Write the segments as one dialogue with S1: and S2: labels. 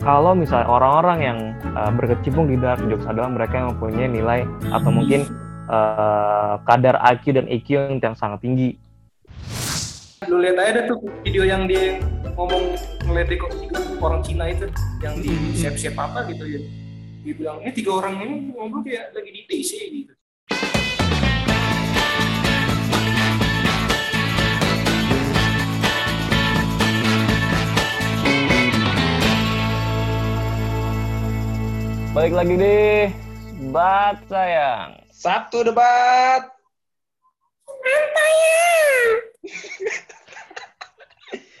S1: kalau misalnya orang-orang yang uh, berkecimpung di dark jokes adalah mereka yang mempunyai nilai atau mungkin uh, kadar IQ dan EQ yang sangat tinggi.
S2: Lu lihat aja tuh video yang dia ngomong ngeledek orang Cina itu yang di siap-siap apa gitu ya. Dia bilang ini tiga orang ini ngobrol kayak lagi di DC gitu.
S1: Balik lagi di Bat sayang.
S2: Sabtu debat.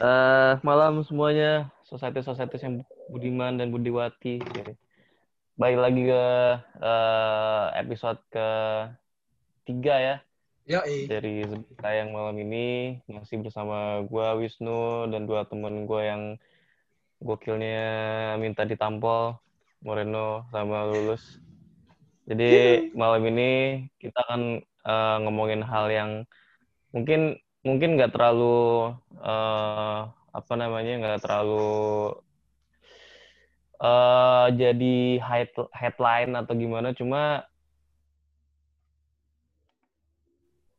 S1: uh, malam semuanya, society-society yang budiman dan budiwati. Balik lagi ke uh, episode ke tiga ya.
S2: Ya,
S1: Dari sayang malam ini masih bersama gue Wisnu dan dua temen gue yang gokilnya minta ditampol Moreno sama lulus. Jadi malam ini kita akan uh, ngomongin hal yang mungkin mungkin nggak terlalu uh, apa namanya nggak terlalu uh, jadi head, headline atau gimana. Cuma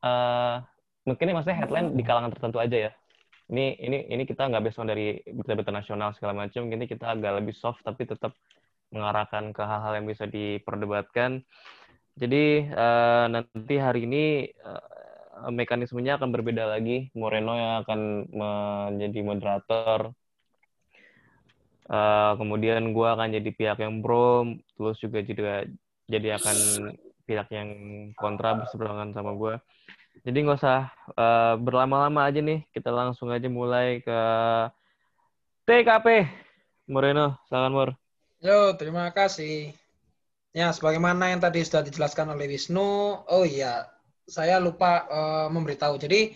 S1: uh, mungkin ini maksudnya headline di kalangan tertentu aja ya. Ini ini ini kita nggak besok dari berita-berita nasional segala macam. Ini kita agak lebih soft tapi tetap mengarahkan ke hal-hal yang bisa diperdebatkan. Jadi uh, nanti hari ini uh, mekanismenya akan berbeda lagi. Moreno yang akan menjadi moderator. Uh, kemudian gue akan jadi pihak yang pro, terus juga juga jadi akan pihak yang kontra berseberangan sama gue. Jadi nggak usah uh, berlama-lama aja nih, kita langsung aja mulai ke TKP. Moreno, silakan Mor.
S3: Yo, terima kasih. Ya, sebagaimana yang tadi sudah dijelaskan oleh Wisnu, oh iya, saya lupa uh, memberitahu. Jadi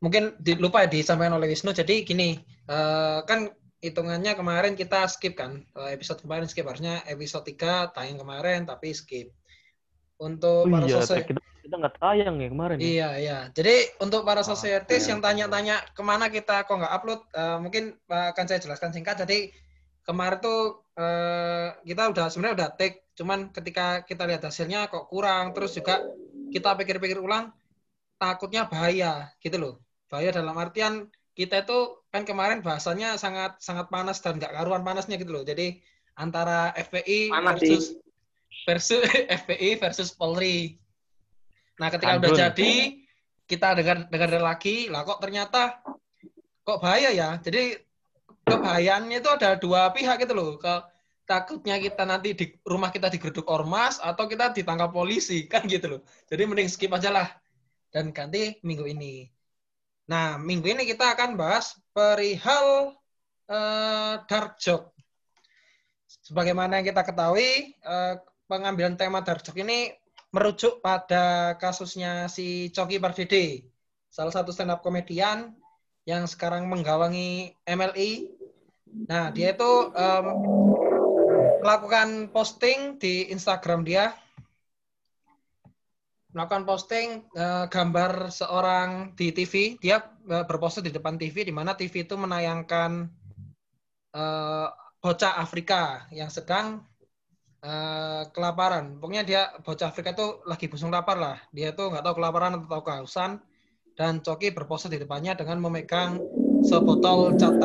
S3: mungkin di, lupa disampaikan oleh Wisnu. Jadi gini, uh, kan hitungannya kemarin kita skip kan, uh, episode kemarin skip harusnya episode 3 tayang kemarin tapi skip. Untuk
S1: oh, para iya, kita kita nggak tayang ya kemarin.
S3: Ya? Iya iya. Jadi untuk para societies oh, yang tanya-tanya ke mana kita kok nggak upload, uh, mungkin akan saya jelaskan singkat. Jadi kemarin tuh uh, kita udah sebenarnya udah take, cuman ketika kita lihat hasilnya kok kurang, terus juga kita pikir-pikir ulang, takutnya bahaya gitu loh. Bahaya dalam artian kita itu kan kemarin bahasanya sangat sangat panas dan nggak karuan panasnya gitu loh. Jadi antara FPI
S2: panas
S3: versus sih. versus FPI versus Polri. Nah, ketika Aduh. udah jadi kita dengar dengar lagi, lah kok ternyata kok bahaya ya. Jadi kebahayaannya itu ada dua pihak gitu loh. Ke, takutnya kita nanti di rumah kita digeruduk ormas atau kita ditangkap polisi kan gitu loh. Jadi mending skip aja lah dan ganti minggu ini. Nah minggu ini kita akan bahas perihal uh, dark joke. Sebagaimana yang kita ketahui uh, pengambilan tema dark joke ini merujuk pada kasusnya si Coki Pardede, salah satu stand up komedian yang sekarang menggawangi MLI Nah, dia itu um, melakukan posting di Instagram dia, melakukan posting uh, gambar seorang di TV. Dia uh, berpose di depan TV, di mana TV itu menayangkan uh, bocah Afrika yang sedang uh, kelaparan. Pokoknya dia bocah Afrika itu lagi busung lapar lah. Dia tuh nggak tahu kelaparan atau kehausan. Dan Coki berpose di depannya dengan memegang sebotol cat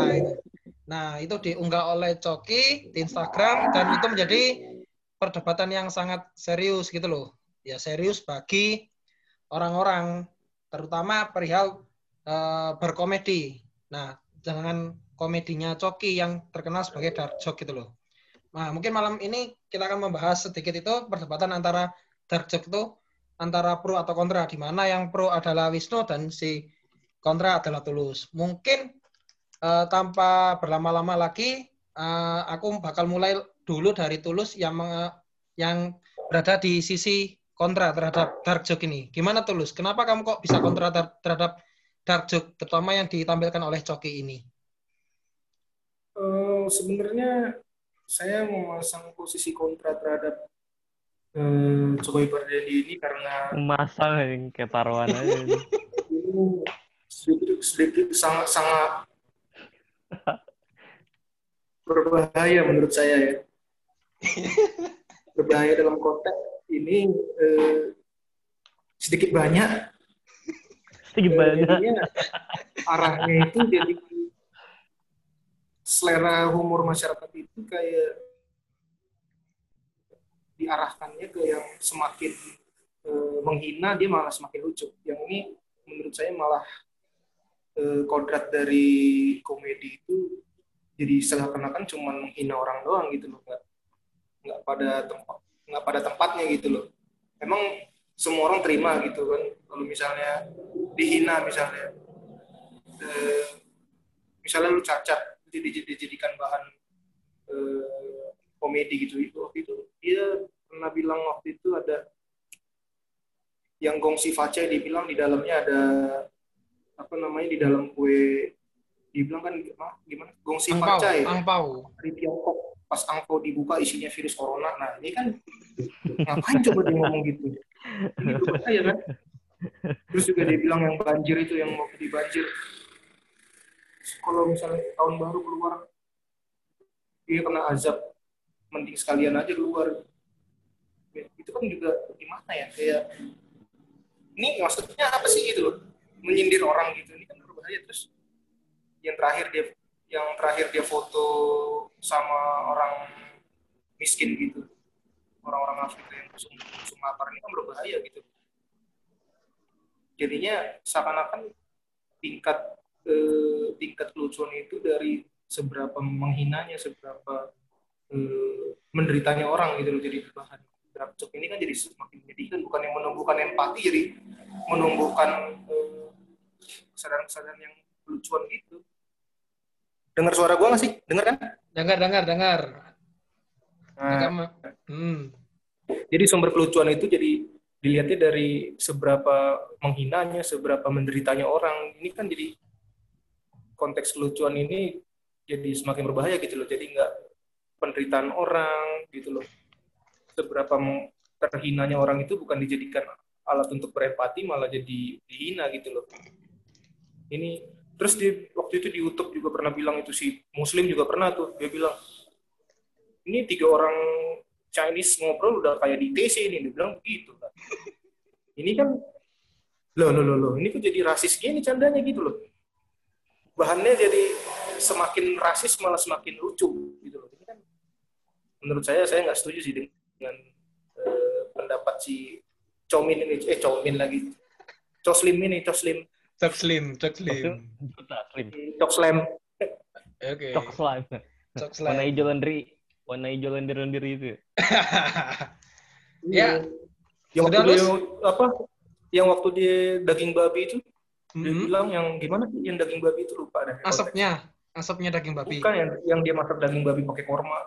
S3: Nah, itu diunggah oleh Coki di Instagram dan itu menjadi perdebatan yang sangat serius gitu loh. Ya serius bagi orang-orang terutama perihal uh, berkomedi. Nah, jangan komedinya Coki yang terkenal sebagai dark joke gitu loh. Nah, mungkin malam ini kita akan membahas sedikit itu perdebatan antara dark joke itu antara pro atau kontra di mana yang pro adalah Wisnu dan si kontra adalah Tulus. Mungkin uh, tanpa berlama-lama lagi, uh, aku bakal mulai dulu dari Tulus yang menge, yang berada di sisi kontra terhadap dark joke ini. Gimana Tulus? Kenapa kamu kok bisa kontra terhadap dark joke, terutama yang ditampilkan oleh Coki ini?
S2: Uh, sebenarnya saya memasang posisi kontra terhadap um, Jokowi Pardede ini karena
S1: memasang yang kayak taruhan aja.
S2: sedikit, sedikit sangat sangat berbahaya menurut saya ya. berbahaya dalam konteks ini eh, sedikit banyak
S1: sedikit
S2: eh,
S1: banyak
S2: arahnya itu jadi selera humor masyarakat itu kayak diarahkannya ke yang semakin eh, menghina dia malah semakin lucu. Yang ini menurut saya malah eh, kodrat dari komedi itu jadi seakan-akan cuma menghina orang doang gitu loh, nggak nggak pada tempat nggak pada tempatnya gitu loh. Emang semua orang terima gitu kan kalau misalnya dihina misalnya eh, misalnya lu cacat jadi dijadikan bahan komedi gitu. Itu waktu itu dia pernah bilang waktu itu ada yang gongsi face dia bilang di dalamnya ada apa namanya di dalam kue dibilang kan ah, gimana? Gongsi
S3: Angpau,
S2: face
S3: angpau.
S2: dari Tiongkok pas angpau dibuka isinya virus corona. Nah ini kan ngapain coba dia ngomong gitu? Ini berbahaya kan? Terus juga dia bilang yang banjir itu yang waktu di banjir. Kalau misalnya tahun baru keluar dia kena azab mending sekalian aja keluar. Itu kan juga gimana ya kayak ini maksudnya apa sih gitu loh? Menyindir orang gitu ini kan berbahaya. Terus yang terakhir dia yang terakhir dia foto sama orang miskin gitu. Orang-orang Afrika yang kusum, kusum lapar ini kan berbahaya gitu. Jadinya seakan-akan tingkat eh, tingkat kelucuan itu dari seberapa menghinanya seberapa eh, menderitanya orang gitu loh jadi bahan Drakcok ini kan jadi semakin menyedihkan bukan yang menumbuhkan empati jadi menumbuhkan eh, kesadaran-kesadaran yang lucuan gitu dengar suara gua nggak sih dengar kan
S3: Dengar, dengar, dengar.
S2: nah,
S3: Hmm.
S2: jadi sumber kelucuan itu jadi dilihatnya dari seberapa menghinanya, seberapa menderitanya orang. Ini kan jadi konteks kelucuan ini jadi semakin berbahaya gitu loh. Jadi nggak penderitaan orang gitu loh. Seberapa terhinanya orang itu bukan dijadikan alat untuk berempati, malah jadi dihina gitu loh. Ini terus di waktu itu di YouTube juga pernah bilang itu si Muslim juga pernah tuh dia bilang ini tiga orang Chinese ngobrol udah kayak di TC ini dia bilang begitu kan ini kan loh loh loh loh ini kok jadi rasis gini candanya gitu loh bahannya jadi semakin rasis malah semakin lucu gitu loh menurut saya saya nggak setuju sih dengan eh, pendapat si Chomin ini eh Chomin lagi Choslim ini Choslim
S3: Cok slim, cok slim.
S1: Juta, slim.
S2: Chokslam
S3: Oke.
S1: Cok slime.
S3: Cok
S1: Warna hijau laundry. Warna hijau itu.
S3: Ya.
S2: yang
S3: Sudah,
S2: waktu dia apa yang waktu dia daging babi itu dia
S3: Mhm.
S2: bilang yang gimana sih yang daging babi itu lupa deh
S3: Asapnya, asapnya daging babi.
S2: bukan yang yang dia masak daging babi pakai korma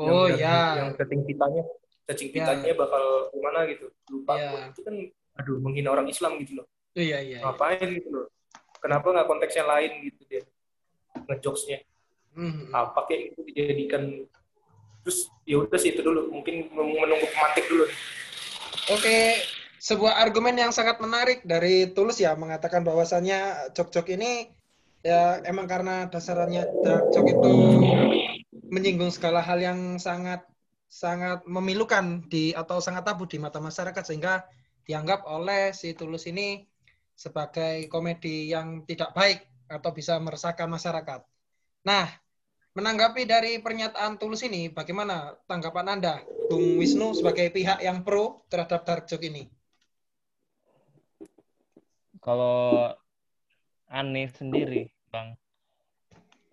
S3: Oh
S2: yang,
S3: ya.
S2: yang cacing pitanya cacing
S3: Ya.
S2: pitanya bakal gimana gitu lupa
S3: Ya.
S2: itu kan aduh menghina orang Islam gitu loh
S3: Iya, iya. iya.
S2: ngapain gitu loh kenapa nggak konteksnya lain gitu dia ngejokesnya
S3: Mhm.
S2: apa kayak itu dijadikan terus ya udah sih itu dulu mungkin menunggu pemantik dulu
S3: Oke, sebuah argumen yang sangat menarik dari Tulus ya mengatakan bahwasannya jok-jok ini ya emang karena dasarnya jok itu menyinggung segala hal yang sangat sangat memilukan di atau sangat tabu di mata masyarakat sehingga dianggap oleh si Tulus ini sebagai komedi yang tidak baik atau bisa meresahkan masyarakat. Nah, menanggapi dari pernyataan Tulus ini, bagaimana tanggapan Anda, Bung Wisnu sebagai pihak yang pro terhadap dark joke ini?
S1: Kalau aneh sendiri, Bang,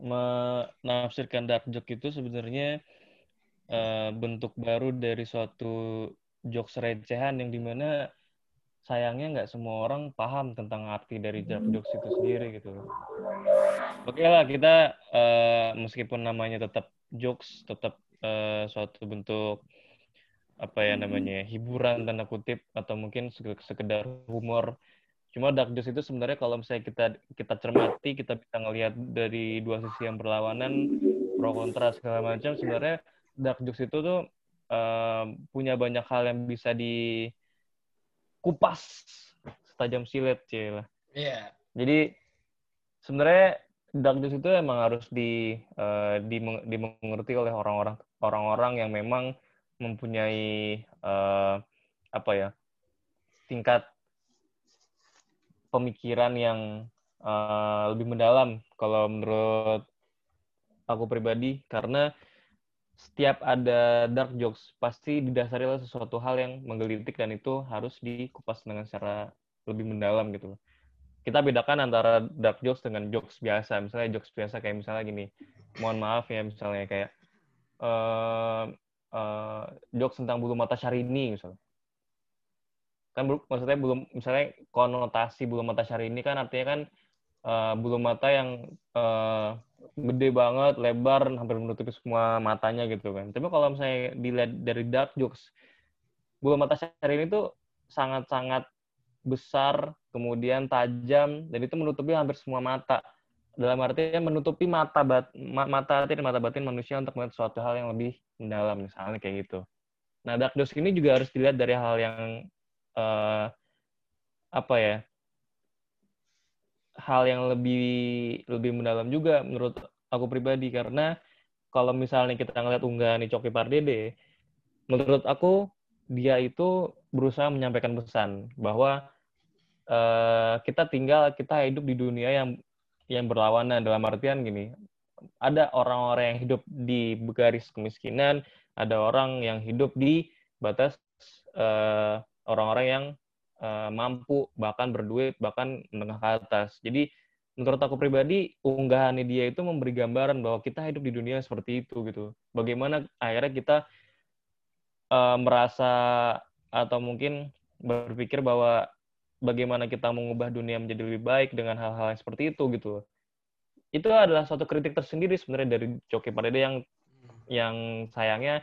S1: menafsirkan dark joke itu sebenarnya eh, bentuk baru dari suatu jokes recehan yang di mana sayangnya nggak semua orang paham tentang arti dari dark jokes itu sendiri gitu. Oke lah kita eh, meskipun namanya tetap jokes, tetap eh, suatu bentuk apa ya namanya hiburan tanda kutip atau mungkin sek- sekedar humor Cuma dark jokes itu sebenarnya kalau misalnya kita kita cermati, kita bisa ngelihat dari dua sisi yang berlawanan, pro kontra segala macam. Sebenarnya dark jokes itu tuh eh, punya banyak hal yang bisa dikupas setajam silet, lah.
S3: Iya.
S1: Jadi sebenarnya dark jokes itu emang harus di, uh, dimengerti oleh orang-orang orang-orang yang memang mempunyai uh, apa ya tingkat pemikiran yang uh, lebih mendalam kalau menurut aku pribadi karena setiap ada dark jokes pasti didasari oleh sesuatu hal yang menggelitik dan itu harus dikupas dengan secara lebih mendalam gitu Kita bedakan antara dark jokes dengan jokes biasa. Misalnya jokes biasa kayak misalnya gini, mohon maaf ya misalnya kayak uh, uh, jokes tentang bulu mata Syahrini misalnya. Kan maksudnya belum misalnya konotasi bulu mata Syahrini kan artinya kan uh, bulu mata yang uh, gede banget, lebar, hampir menutupi semua matanya gitu kan. Tapi kalau misalnya dilihat dari dark jokes, bulu mata Syahrini itu sangat-sangat besar, kemudian tajam, dan itu menutupi hampir semua mata. Dalam artinya menutupi mata bat, mata hati mata batin manusia untuk melihat suatu hal yang lebih mendalam, misalnya kayak gitu. Nah, dark jokes ini juga harus dilihat dari hal yang uh, apa ya hal yang lebih lebih mendalam juga menurut aku pribadi. Karena kalau misalnya kita ngeliat unggahan Coki Pardede, menurut aku dia itu berusaha menyampaikan pesan bahwa uh, kita tinggal kita hidup di dunia yang yang berlawanan. Dalam artian gini ada orang-orang yang hidup di garis kemiskinan ada orang yang hidup di batas uh, orang-orang yang uh, mampu bahkan berduit bahkan menengah ke atas. Jadi menurut aku pribadi unggahan dia itu memberi gambaran bahwa kita hidup di dunia seperti itu gitu. Bagaimana akhirnya kita uh, merasa atau mungkin berpikir bahwa bagaimana kita mengubah dunia menjadi lebih baik dengan hal-hal yang seperti itu gitu. Itu adalah suatu kritik tersendiri sebenarnya dari Coki Pardede yang yang sayangnya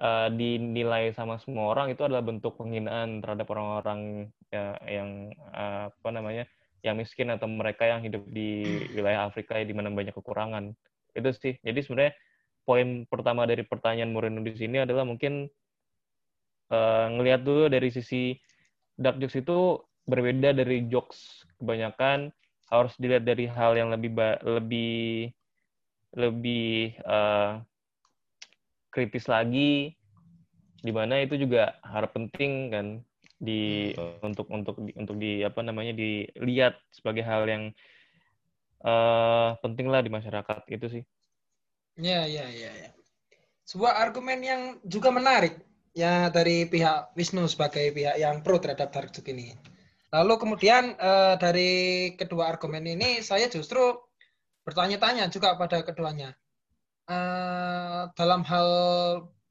S1: uh, dinilai sama semua orang itu adalah bentuk penghinaan terhadap orang-orang ya, yang uh, apa namanya yang miskin atau mereka yang hidup di wilayah Afrika di mana banyak kekurangan. Itu sih. Jadi sebenarnya poin pertama dari pertanyaan Moreno di sini adalah mungkin uh, ngelihat dulu dari sisi dark jokes itu berbeda dari jokes kebanyakan. Harus dilihat dari hal yang lebih lebih lebih uh, kritis lagi di mana itu juga harap penting kan di untuk untuk di, untuk di apa namanya dilihat sebagai hal yang uh, penting lah di masyarakat itu sih.
S3: Ya ya ya ya. Sebuah argumen yang juga menarik ya dari pihak Wisnu sebagai pihak yang pro terhadap dark joke ini. Lalu kemudian uh, dari kedua argumen ini saya justru bertanya-tanya juga pada keduanya. Uh, dalam hal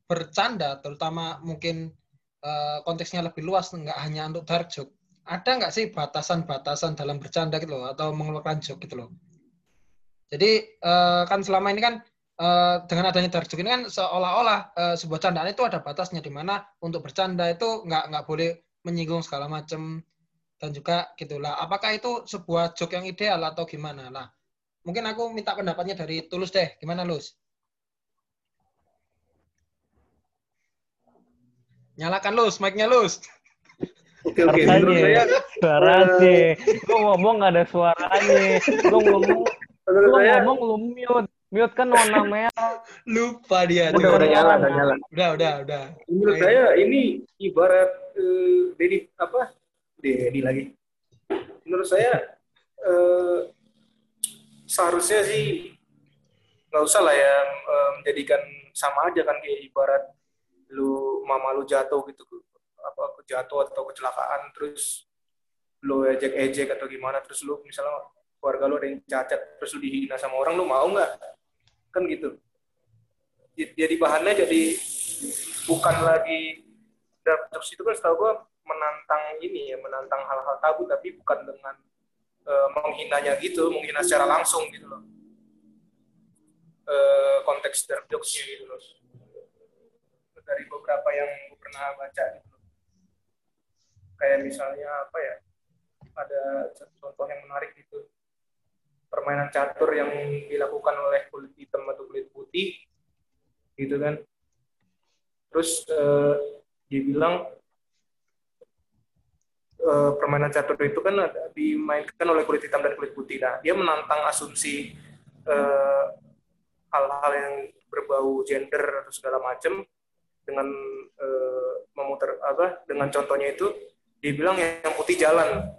S3: bercanda, terutama mungkin uh, konteksnya lebih luas, nggak hanya untuk dark joke. Ada nggak sih batasan-batasan dalam bercanda gitu loh, atau mengeluarkan joke gitu loh? Jadi uh, kan selama ini kan uh, dengan adanya dark joke ini kan seolah-olah uh, sebuah candaan itu ada batasnya di mana untuk bercanda itu nggak nggak boleh menyinggung segala macam dan juga gitulah. Apakah itu sebuah joke yang ideal atau gimana? Lah, mungkin aku minta pendapatnya dari Tulus deh. Gimana, Lus? Nyalakan Lus, mic-nya Lus.
S1: Oke, oke. Menurut saya suaranya. Lu ngomong gak ada suaranya. Lu ngomong lu ngomong lu mute. Mute kan warna merah.
S3: Lupa dia.
S2: Udah, udah nyala, udah nyala.
S3: Udah, udah, udah.
S2: Menurut Ayo. saya ini ibarat uh, Dedi apa? Dedi lagi. Menurut saya uh, seharusnya sih nggak usah lah ya uh, menjadikan sama aja kan kayak ibarat lu mama lu jatuh gitu apa jatuh atau kecelakaan terus lu ejek-ejek atau gimana terus lu misalnya keluarga lu ada yang cacat terus lu dihina sama orang lu mau nggak? Kan gitu. Jadi bahannya jadi bukan lagi terus itu kan setahu gua menantang ini ya menantang hal-hal tabu tapi bukan dengan uh, menghinanya gitu menghina secara langsung gitu loh. Uh, konteks dark gitu loh dari beberapa yang gue pernah baca gitu kayak misalnya apa ya ada contoh yang menarik gitu. Permainan catur yang dilakukan oleh kulit hitam atau kulit putih gitu kan. Terus eh, dia bilang eh, permainan catur itu kan ada- dimainkan oleh kulit hitam dan kulit putih. Nah, dia menantang asumsi eh, hal-hal yang berbau gender atau segala macam dengan eh, memutar apa dengan contohnya itu dia bilang yang putih jalan.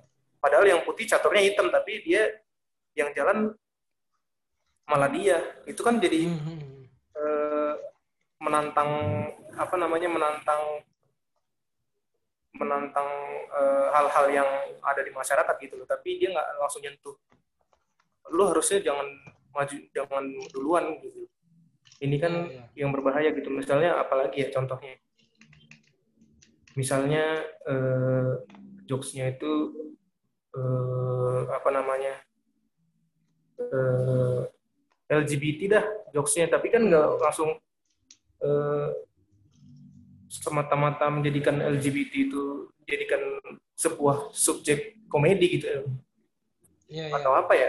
S2: Padahal yang putih caturnya hitam tapi dia yang jalan malah dia. Itu kan jadi eh, menantang apa namanya menantang menantang eh, hal-hal yang ada di masyarakat gitu loh. Tapi dia nggak langsung nyentuh. Lu harusnya jangan maju jangan duluan gitu ini kan
S3: Iya,
S2: yang berbahaya gitu. Misalnya apalagi ya contohnya? Misalnya eh, jokesnya itu eh, apa namanya? Eh, LGBT dah jokesnya. Tapi kan nggak langsung eh, semata-mata menjadikan LGBT itu jadikan sebuah subjek komedi gitu. Ya.
S3: Iya, iya.
S2: atau apa ya?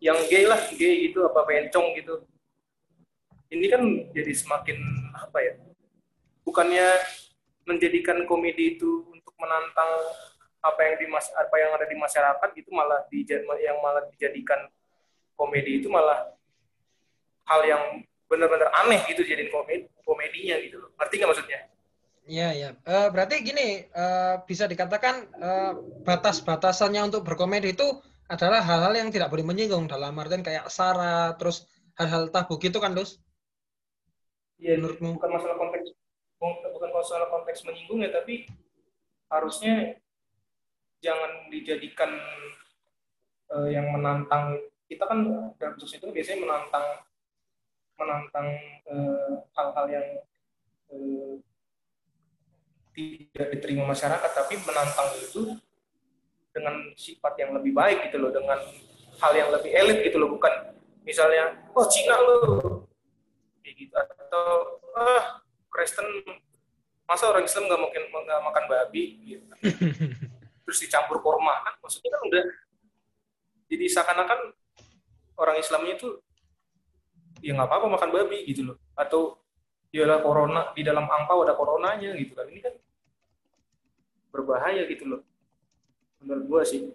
S2: Yang gay lah gay gitu apa bencong gitu ini kan jadi semakin apa ya bukannya menjadikan komedi itu untuk menantang apa yang di mas apa yang ada di masyarakat gitu malah di yang malah dijadikan komedi itu malah hal yang benar-benar aneh gitu jadiin komedi komedinya gitu loh ngerti nggak maksudnya
S3: Iya, iya. Eh, berarti gini, eh, bisa dikatakan eh, batas-batasannya untuk berkomedi itu adalah hal-hal yang tidak boleh menyinggung dalam artian kayak sara, terus hal-hal tabu gitu kan, Dus?
S2: Ya
S3: Menurutmu?
S2: bukan masalah konteks bukan masalah konteks menyinggung ya tapi harusnya jangan dijadikan eh, yang menantang kita kan dalam kasus itu biasanya menantang menantang eh, hal-hal yang eh, tidak diterima masyarakat tapi menantang itu dengan sifat yang lebih baik gitu loh dengan hal yang lebih elit gitu loh bukan misalnya oh Cina lo kayak gitu. Atau ah Kristen masa orang Islam nggak mungkin nggak makan babi? Gitu. Terus dicampur korma kan maksudnya kan udah jadi seakan-akan orang Islamnya itu ya nggak apa-apa makan babi gitu loh. Atau ialah corona di dalam angpau ada coronanya gitu kan ini kan berbahaya gitu loh. Menurut gua sih.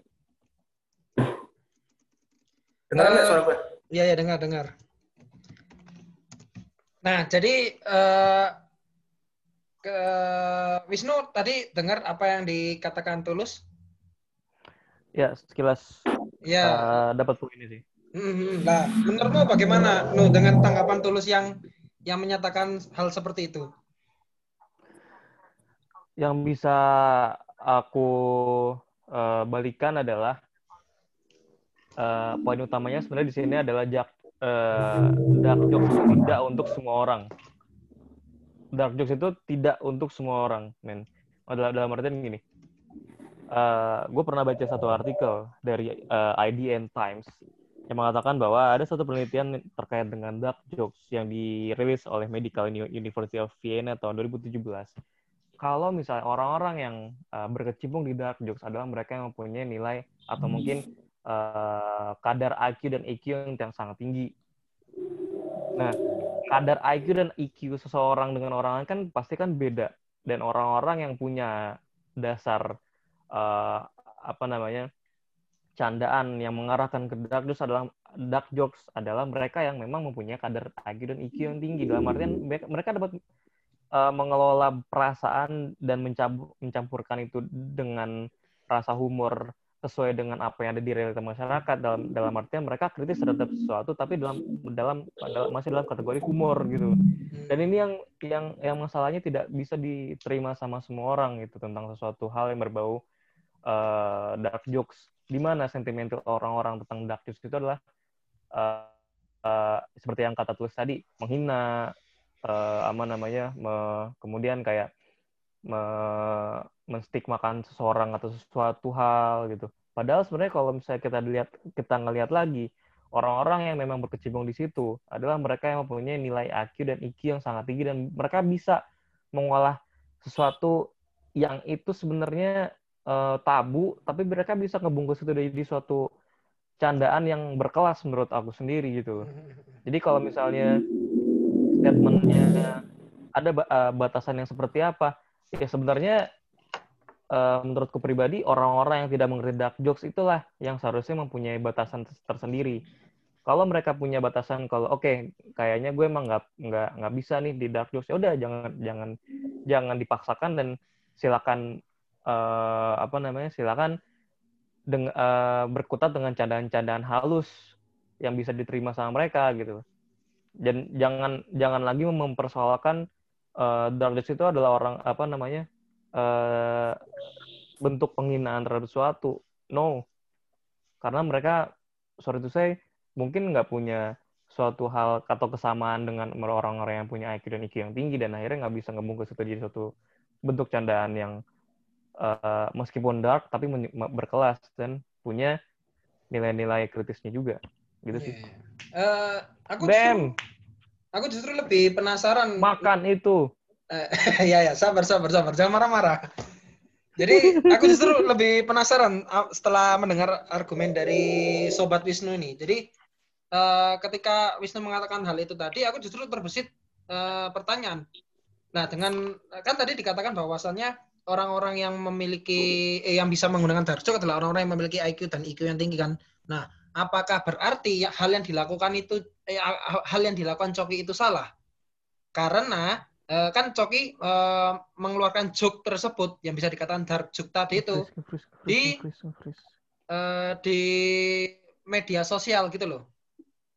S2: Dengar nggak
S3: Eh,
S2: suara gua?
S3: Iya, iya, dengar, dengar. Nah, jadi eh, ke Wisnu tadi dengar apa yang dikatakan Tulus?
S1: Ya, sekilas
S3: Ya,
S1: eh, dapat poinnya sih.
S3: Mhm. Nah, menurutmu bagaimana Nu dengan tanggapan Tulus yang yang menyatakan hal seperti itu?
S1: Yang bisa aku eh, balikan adalah eh, poin utamanya sebenarnya di sini adalah jak, eh, dark jokes tidak untuk semua orang. Dark jokes itu tidak untuk semua orang, men. Adalah dalam artian gini. gue pernah baca satu artikel dari eh, IDN Times yang mengatakan bahwa ada satu penelitian terkait dengan dark jokes yang dirilis oleh Medical University of Vienna tahun 2017 kalau misalnya orang-orang yang uh, berkecimpung di dark jokes adalah mereka yang mempunyai nilai atau mungkin uh, kadar IQ dan EQ yang, yang sangat tinggi. Nah, kadar IQ dan EQ seseorang dengan orang lain kan pasti kan beda. Dan orang-orang yang punya dasar uh, apa namanya candaan yang mengarahkan ke dark jokes adalah dark jokes adalah mereka yang memang mempunyai kadar IQ dan EQ yang tinggi. Dalam artian mereka- mereka dapat uh, mengelola perasaan dan mencampur, mencampurkan itu dengan rasa humor sesuai dengan apa yang ada di realita masyarakat dalam dalam artian mereka kritis terhadap sesuatu tapi dalam dalam, dalam masih dalam kategori humor gitu. Dan ini yang yang yang masalahnya tidak bisa diterima sama semua orang gitu tentang sesuatu hal yang berbau uh, dark jokes. Di mana sentimental orang-orang tentang dark jokes itu adalah uh, uh, seperti yang kata tulis tadi menghina eh, apa namanya me- kemudian kayak me- menstigmakan seseorang atau sesuatu hal gitu. Padahal sebenarnya kalau misalnya kita lihat kita ngelihat lagi orang-orang yang memang berkecimpung di situ adalah mereka yang mempunyai nilai IQ dan IQ yang sangat tinggi dan mereka bisa mengolah sesuatu yang itu sebenarnya eh, tabu tapi mereka bisa ngebungkus itu jadi suatu candaan yang berkelas menurut aku sendiri gitu. Jadi kalau misalnya statementnya ada eh, batasan yang seperti apa, ya sebenarnya uh, menurutku pribadi orang-orang yang tidak mengerti jokes itulah yang seharusnya mempunyai batasan tersendiri. Kalau mereka punya batasan kalau oke okay, kayaknya gue emang nggak nggak nggak bisa nih di dark jokes ya udah jangan jangan jangan dipaksakan dan silakan uh, apa namanya silakan deng uh, berkutat dengan candaan-candaan halus yang bisa diterima sama mereka gitu. Dan jangan jangan lagi mempersoalkan uh, dark jokes itu adalah orang apa namanya uh, bentuk penghinaan terhadap sesuatu. No, karena mereka sorry to say mungkin nggak punya suatu hal atau kesamaan dengan orang-orang yang punya IQ dan IQ yang tinggi dan akhirnya nggak bisa ngebungkus itu jadi suatu bentuk candaan yang uh, meskipun dark tapi berkelas dan punya nilai-nilai kritisnya juga gitu sih.
S3: Uh, aku Bam. Justru, aku justru lebih penasaran.
S1: Makan itu.
S3: Uh, ya ya sabar sabar sabar jangan marah-marah. Jadi aku justru lebih penasaran setelah mendengar argumen dari sobat Wisnu ini. Jadi uh, ketika Wisnu mengatakan hal itu tadi, aku justru terbesit uh, pertanyaan. Nah, dengan kan tadi dikatakan bahwasannya orang-orang yang memiliki eh, yang bisa menggunakan darjok adalah orang-orang yang memiliki IQ dan IQ yang tinggi kan. Nah, apakah berarti ya, hal yang dilakukan itu eh, hal yang dilakukan Coki itu salah? Karena eh, kan Coki eh, mengeluarkan joke tersebut yang bisa dikatakan dark joke tadi itu di eh, di media sosial gitu loh.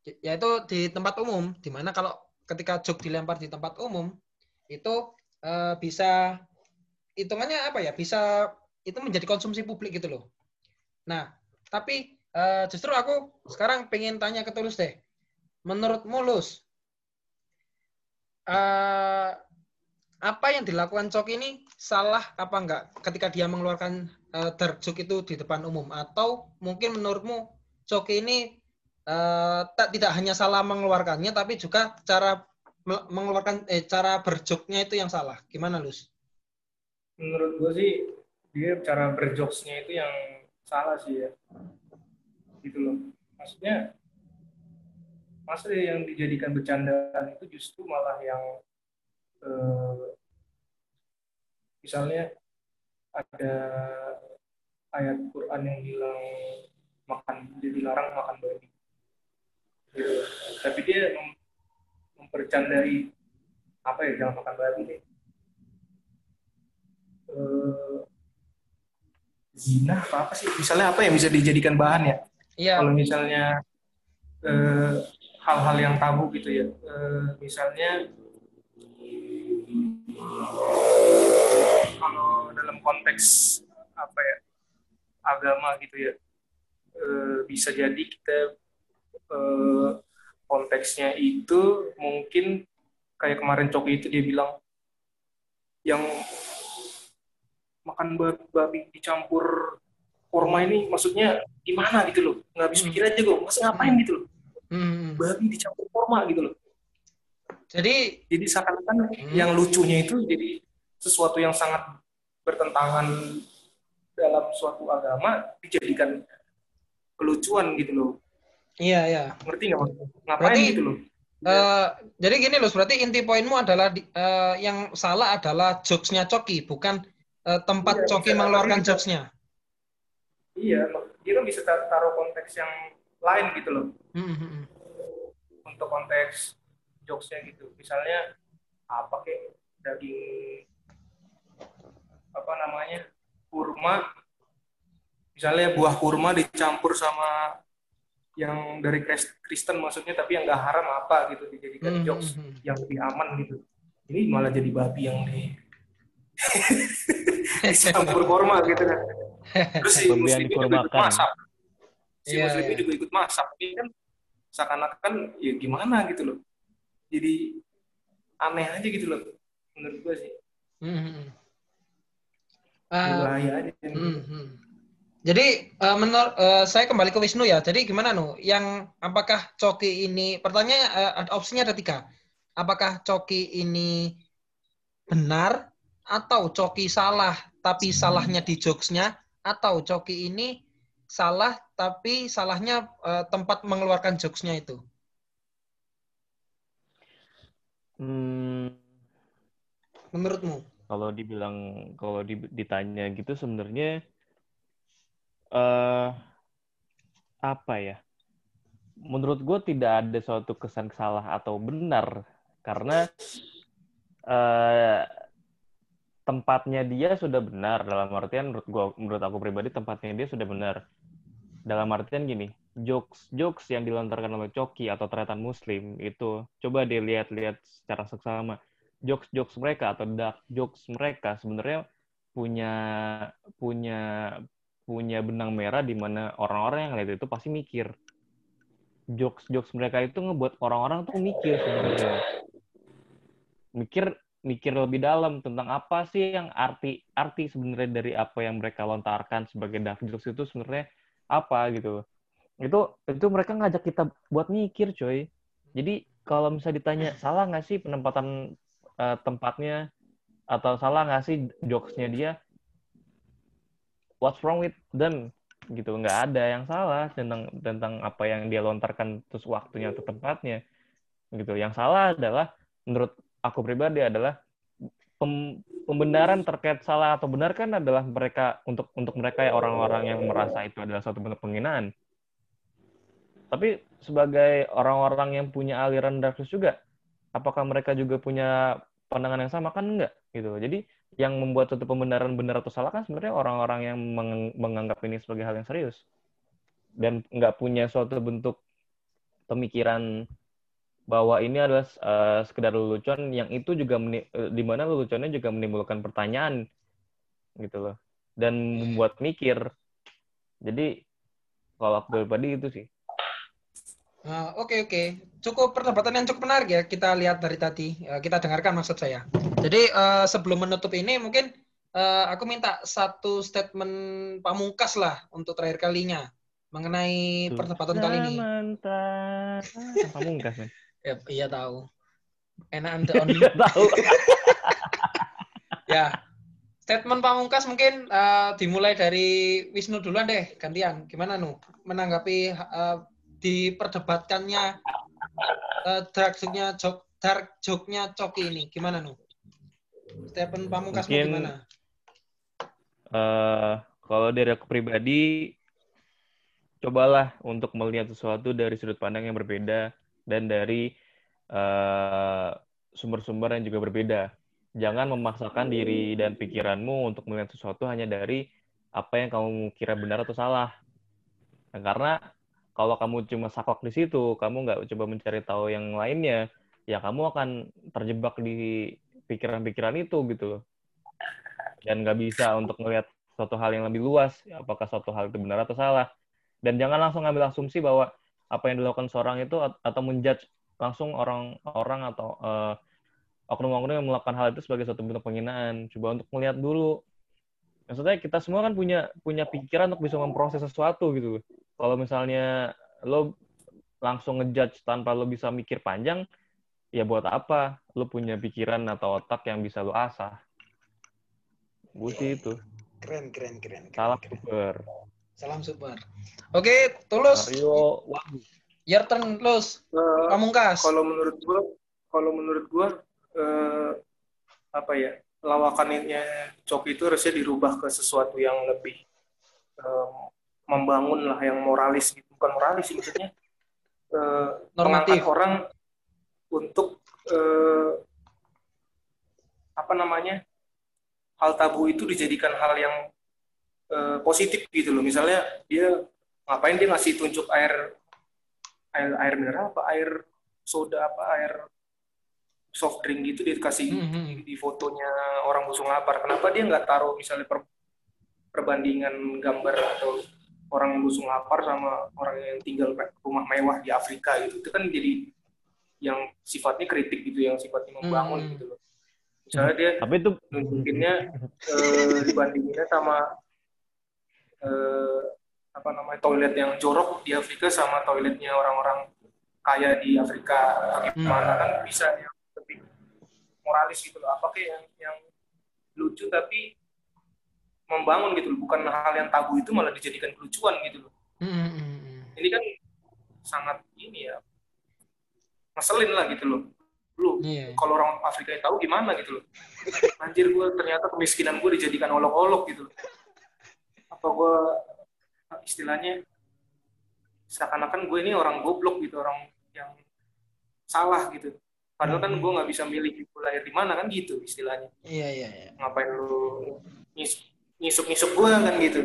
S3: Yaitu di tempat umum di mana kalau ketika jok dilempar di tempat umum itu uh, bisa hitungannya apa ya bisa itu menjadi konsumsi publik gitu loh. Nah tapi uh, justru aku sekarang pengen tanya ke Tulus deh. Menurut Mulus uh, apa yang dilakukan Cok ini salah apa enggak ketika dia mengeluarkan uh, dark joke itu di depan umum atau mungkin menurutmu Cok ini uh, tak tidak hanya salah mengeluarkannya tapi juga cara mengeluarkan eh cara berjoknya itu yang salah. Gimana, Lus?
S2: Menurut gue sih dia cara berjokesnya itu yang salah sih ya. Gitu loh. Maksudnya masa yang dijadikan bercandaan itu justru malah yang eh, misalnya ada ayat Quran yang bilang makan jadi larang makan babi gitu. tapi dia mem mempercandai apa ya jangan makan babi nih uh, zina apa apa sih misalnya apa yang bisa dijadikan bahan ya
S3: iya.
S2: kalau misalnya eh, hal-hal yang tabu gitu ya. Uh, misalnya kalau dalam konteks apa ya agama gitu ya uh, bisa jadi kita eh, konteksnya itu mungkin kayak kemarin Coki itu dia bilang yang makan babi dicampur kurma ini maksudnya gimana gitu loh? Nggak habis pikir aja gue masa ngapain gitu loh hmm. babi dicampur kurma gitu loh
S3: jadi
S2: jadi seakan-akan hmm. yang lucunya itu jadi sesuatu yang sangat bertentangan dalam suatu agama dijadikan kelucuan gitu loh
S3: Iya, iya.
S2: Ngerti nggak? Ngapain berarti, gitu loh?
S3: Uh, jadi gini loh, berarti inti poinmu adalah uh, yang salah adalah jokesnya Coki, bukan uh, tempat iya, Coki mengeluarkan jokesnya.
S2: Iya, dia kan bisa taruh konteks yang lain gitu loh. Mm -hmm. Untuk konteks jokesnya gitu. Misalnya apa kayak daging apa namanya kurma misalnya buah kurma dicampur sama yang dari Kristen maksudnya tapi yang nggak haram apa gitu dijadikan hmm. jokes hmm, hmm. yang lebih aman gitu ini malah jadi babi yang di campur korma gitu kan terus si muslim ikut masak si yeah, muslim yeah. juga ikut masak ini kan seakan-akan ya gimana gitu loh jadi aneh aja gitu loh menurut gue sih mm-hmm. uh, bahaya aja mm-hmm.
S3: Jadi uh, menur, uh, saya kembali ke Wisnu ya. Jadi gimana nu? Yang apakah Coki ini? Pertanyaannya uh, opsinya ada tiga. Apakah Coki ini benar atau Coki salah tapi salahnya di jokesnya atau Coki ini salah tapi salahnya uh, tempat mengeluarkan jokesnya itu? Hmm. Menurutmu?
S1: kalau dibilang kalau ditanya gitu sebenarnya uh, apa ya? Menurut gue tidak ada suatu kesan salah atau benar karena uh, tempatnya dia sudah benar. Dalam artian menurut gua menurut aku pribadi tempatnya dia sudah benar. Dalam artian gini jokes jokes yang dilontarkan oleh Coki atau Tretan Muslim itu coba dilihat-lihat secara seksama. Jokes jokes mereka atau dark jokes mereka sebenarnya punya punya punya benang merah di mana orang-orang yang lihat itu pasti mikir. Jokes jokes mereka itu ngebuat orang-orang tuh mikir sebenarnya. Mikir mikir lebih dalam tentang apa sih yang arti arti sebenarnya dari apa yang mereka lontarkan sebagai dark jokes itu sebenarnya apa gitu. Itu itu mereka ngajak kita buat mikir coy. Jadi kalau misalnya ditanya salah nggak sih penempatan uh, tempatnya? Atau salah nggak sih jokesnya dia? What's wrong with them? Gitu nggak ada yang salah tentang tentang apa yang dia lontarkan terus waktunya atau tempatnya. Gitu yang salah adalah menurut aku pribadi adalah pem, pembenaran terkait salah atau benar kan adalah mereka untuk untuk mereka ya orang-orang yang merasa itu adalah suatu bentuk penghinaan. Tapi sebagai orang-orang yang punya aliran darkness juga, apakah mereka juga punya pandangan yang sama kan enggak gitu. Jadi yang membuat suatu pembenaran benar atau salah kan sebenarnya orang-orang yang menganggap ini sebagai hal yang serius dan nggak punya suatu bentuk pemikiran bahwa ini adalah uh, sekedar lelucon yang itu juga meni- eh, di mana leluconnya juga menimbulkan pertanyaan gitu loh dan membuat mikir jadi kalau aku pribadi itu sih
S3: Oke uh, oke, okay, okay. cukup perdebatan yang cukup menarik ya kita lihat dari tadi uh, kita dengarkan maksud saya. Jadi uh, sebelum menutup ini mungkin uh, aku minta satu statement pamungkas lah untuk terakhir kalinya mengenai perdebatan kali ini. Pamungkas. Ya, iya tahu. Enak anda on. Iya tahu. ya. Statement pamungkas mungkin uh, dimulai dari Wisnu duluan deh, gantian. Gimana nu menanggapi uh, diperdebatkannya uh, dark joke-nya jok dark joke-nya Coki ini? Gimana nu? Statement pamungkas mungkin, gimana?
S1: Uh, kalau dari aku pribadi cobalah untuk melihat sesuatu dari sudut pandang yang berbeda dan dari eh, sumber-sumber uh, yang juga berbeda. Jangan memaksakan diri dan pikiranmu untuk melihat sesuatu hanya dari apa yang kamu kira benar atau salah. Nah, karena kalau kamu cuma saklek di situ, kamu nggak coba mencari tahu yang lainnya, ya kamu akan terjebak di pikiran-pikiran itu gitu loh. Dan nggak bisa untuk melihat suatu hal yang lebih luas, apakah suatu hal itu benar atau salah. Dan jangan langsung ngambil asumsi bahwa apa yang dilakukan seorang itu atau menjudge langsung orang-orang atau uh, oknum-oknum yang melakukan hal itu sebagai suatu bentuk penghinaan. Coba untuk melihat dulu. Maksudnya kita semua kan punya punya pikiran untuk bisa memproses sesuatu gitu. Kalau misalnya lo langsung ngejudge tanpa lo bisa mikir panjang, ya buat apa? Lo punya pikiran atau otak yang bisa lo asah. Gue sih itu.
S3: Keren, keren, keren. keren
S1: Salah
S3: keren.
S1: super.
S3: Salam super. Oke, Tulus.
S1: Mario Wahyu.
S3: Your turn, Tulus. Uh, Pamungkas.
S2: Kalau menurut gua, kalau menurut gua uh, apa ya? Lawakannya Cok itu harusnya dirubah ke sesuatu yang lebih um, membangun lah, yang moralis gitu. Bukan moralis sih maksudnya. Uh, Normatif. orang untuk uh, apa namanya? Hal tabu itu dijadikan hal yang uh, positif gitu loh. Misalnya dia ngapain dia ngasih tunjuk air air air mineral apa? Air soda apa? Air soft drink gitu dia kasih mm -hmm. di, di fotonya orang busung lapar. Kenapa dia nggak taruh misalnya per, perbandingan gambar atau orang busung lapar sama orang yang tinggal rumah mewah di Afrika gitu? Itu kan jadi yang sifatnya kritik gitu yang sifatnya membangun mm. gitu loh. Misalnya dia
S1: tapi itu
S2: nunjukinnya eh, dibandinginnya sama eh, apa namanya toilet yang jorok di Afrika sama toiletnya orang-orang kaya di Afrika. Hmm. kan bisa yang lebih moralis gitu loh. Apakah yang yang lucu tapi membangun gitu loh? Bukan hal yang tabu itu malah dijadikan kelucuan gitu loh. Hmm. hmm, ini kan sangat ini ya ngeselin lah gitu loh. Lu
S3: Iya.
S2: kalau orang Afrika tahu gimana gitu loh? Anjir gue ternyata kemiskinan gue dijadikan olok-olok gitu loh apa gue istilahnya seakan-akan gue ini orang goblok gitu orang yang salah gitu padahal kan gue nggak bisa milih gue lahir di mana kan gitu istilahnya
S3: Iya, iya, iya.
S2: ngapain lu nyis- nyisup-nyisup gue kan gitu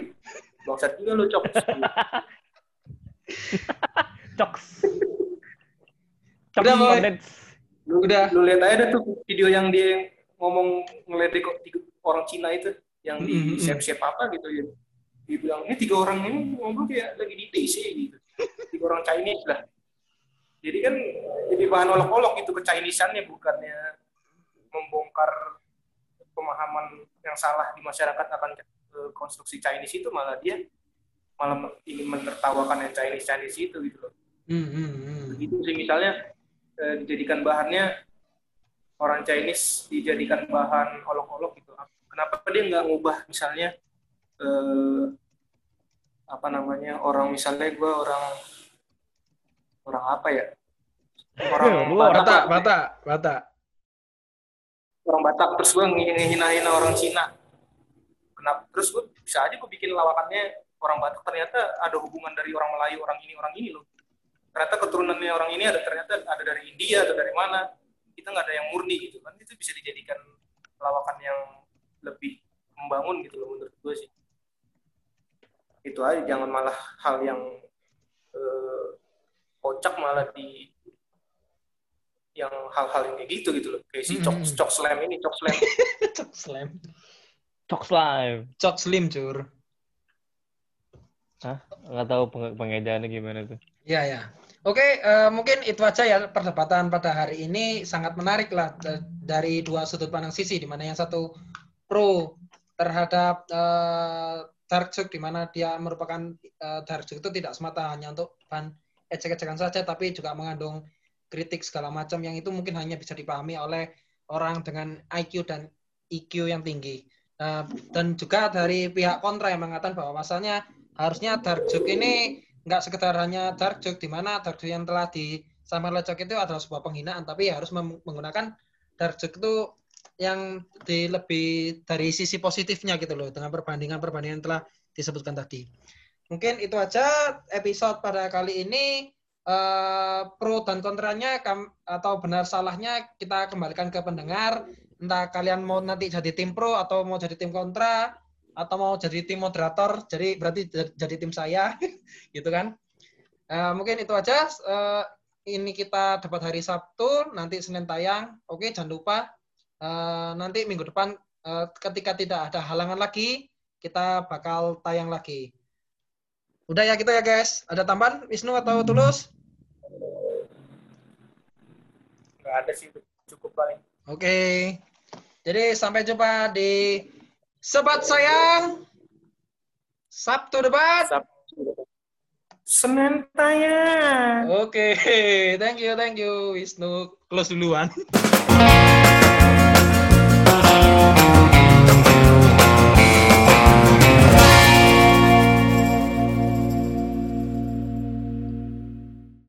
S2: bangsat juga lu cok
S1: Coks. Coks
S3: Udah,
S2: lu,
S3: Udah.
S2: lu lihat aja deh tuh video yang dia ngomong ngeledek orang Cina itu yang di
S3: Mm-mm.
S2: siap-siap apa gitu ya dia bilang ini tiga orang ini ngobrol kayak lagi di DC gitu. Tiga orang Chinese lah. Jadi kan jadi bahan olok-olok itu ke Chinese-annya bukannya membongkar pemahaman yang salah di masyarakat akan eh, konstruksi Chinese itu malah dia malah ingin menertawakan yang Chinese Chinese itu gitu loh.
S3: Hmm, hmm, hmm.
S2: begitu sih misalnya eh, dijadikan bahannya orang Chinese dijadikan bahan olok-olok gitu. Kenapa dia nggak ngubah misalnya eh, apa namanya orang misalnya gue orang orang apa ya? Orang
S1: Lu orang
S3: Batak,
S2: lah.
S3: Batak, Batak.
S2: orang Batak terus gue ngehina-hina orang Cina. Kenapa? Terus gue bisa aja gue bikin lawakannya orang Batak ternyata ada hubungan dari orang Melayu orang ini orang ini loh. Ternyata keturunannya orang ini ada ternyata ada dari India atau dari mana. Kita nggak ada yang murni gitu kan. Itu bisa dijadikan lawakan yang lebih membangun gitu loh menurut gue sih itu aja jangan malah hal yang eh, kocak malah di yang hal-hal yang kayak gitu gitu loh kayak si cok,
S3: Mhm.
S2: cok slam ini cok slam
S3: Cok slam.
S1: Cok slime.
S3: Cok slim, cur.
S1: Nggak tahu penge- pengejaannya gimana tuh.
S3: Ya, ya. Oke, eh, mungkin itu aja ya perdebatan pada hari ini sangat menarik lah da- dari dua sudut pandang sisi, di mana yang satu pro terhadap eh, dark joke, di mana dia merupakan eh, dark joke itu tidak semata hanya untuk bahan ecek-ecekan saja, tapi juga mengandung kritik segala macam yang itu mungkin hanya bisa dipahami oleh orang dengan IQ dan EQ yang tinggi. Eh, dan juga dari pihak kontra yang mengatakan bahwa pasalnya harusnya dark joke ini nggak sekedar hanya dark joke di mana dark joke yang telah disampaikan oleh Joke itu adalah sebuah penghinaan tapi harus menggunakan dark joke itu yang di lebih dari sisi positifnya gitu loh dengan perbandingan-perbandingan telah disebutkan tadi. Mungkin itu aja episode pada kali ini eh, pro dan kontranya atau benar salahnya kita kembalikan ke pendengar. Entah kalian mau nanti jadi tim pro atau mau jadi tim kontra atau mau jadi tim moderator, jadi berarti jadi tim saya, gitu kan? Eh, mungkin itu aja. Eh, ini kita debat hari Sabtu, nanti Senin tayang. Oke, jangan lupa eh, nanti minggu depan eh, ketika tidak ada halangan lagi, kita bakal tayang lagi. Udah ya gitu ya guys. Ada tambahan Wisnu atau Tulus?
S2: nggak ada sih cukup paling
S3: Oke. Jadi sampai jumpa di Sobat Sayang. Sabtu debat.
S2: Sabtu Senin tayang
S3: Oke, thank you, thank you, Wisnu. Close duluan. Bye.